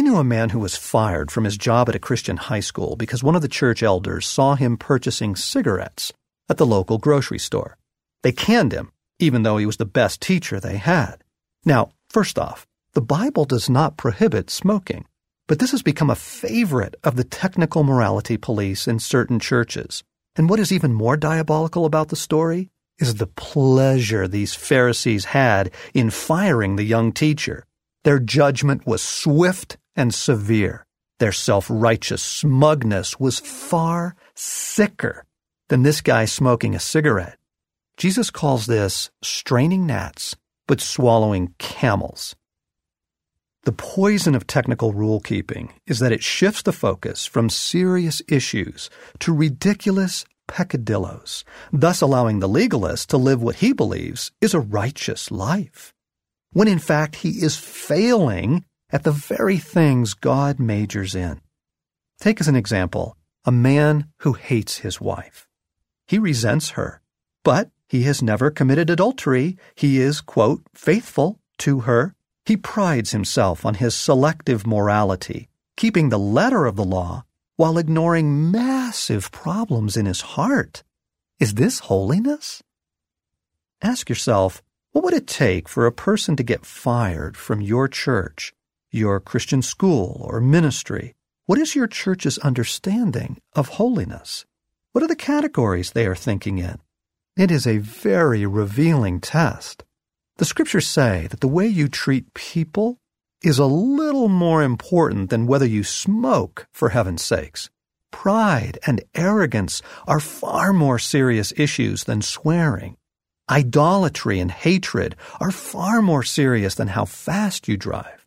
I knew a man who was fired from his job at a Christian high school because one of the church elders saw him purchasing cigarettes at the local grocery store. They canned him, even though he was the best teacher they had. Now, first off, the Bible does not prohibit smoking, but this has become a favorite of the technical morality police in certain churches. And what is even more diabolical about the story is the pleasure these Pharisees had in firing the young teacher. Their judgment was swift and severe. Their self righteous smugness was far sicker than this guy smoking a cigarette. Jesus calls this straining gnats, but swallowing camels. The poison of technical rule keeping is that it shifts the focus from serious issues to ridiculous peccadillos, thus allowing the legalist to live what he believes is a righteous life, when in fact he is failing at the very things God majors in. Take as an example a man who hates his wife. He resents her, but he has never committed adultery. He is, quote, faithful to her. He prides himself on his selective morality, keeping the letter of the law while ignoring massive problems in his heart. Is this holiness? Ask yourself, what would it take for a person to get fired from your church, your Christian school, or ministry? What is your church's understanding of holiness? What are the categories they are thinking in? It is a very revealing test. The scriptures say that the way you treat people is a little more important than whether you smoke, for heaven's sakes. Pride and arrogance are far more serious issues than swearing. Idolatry and hatred are far more serious than how fast you drive.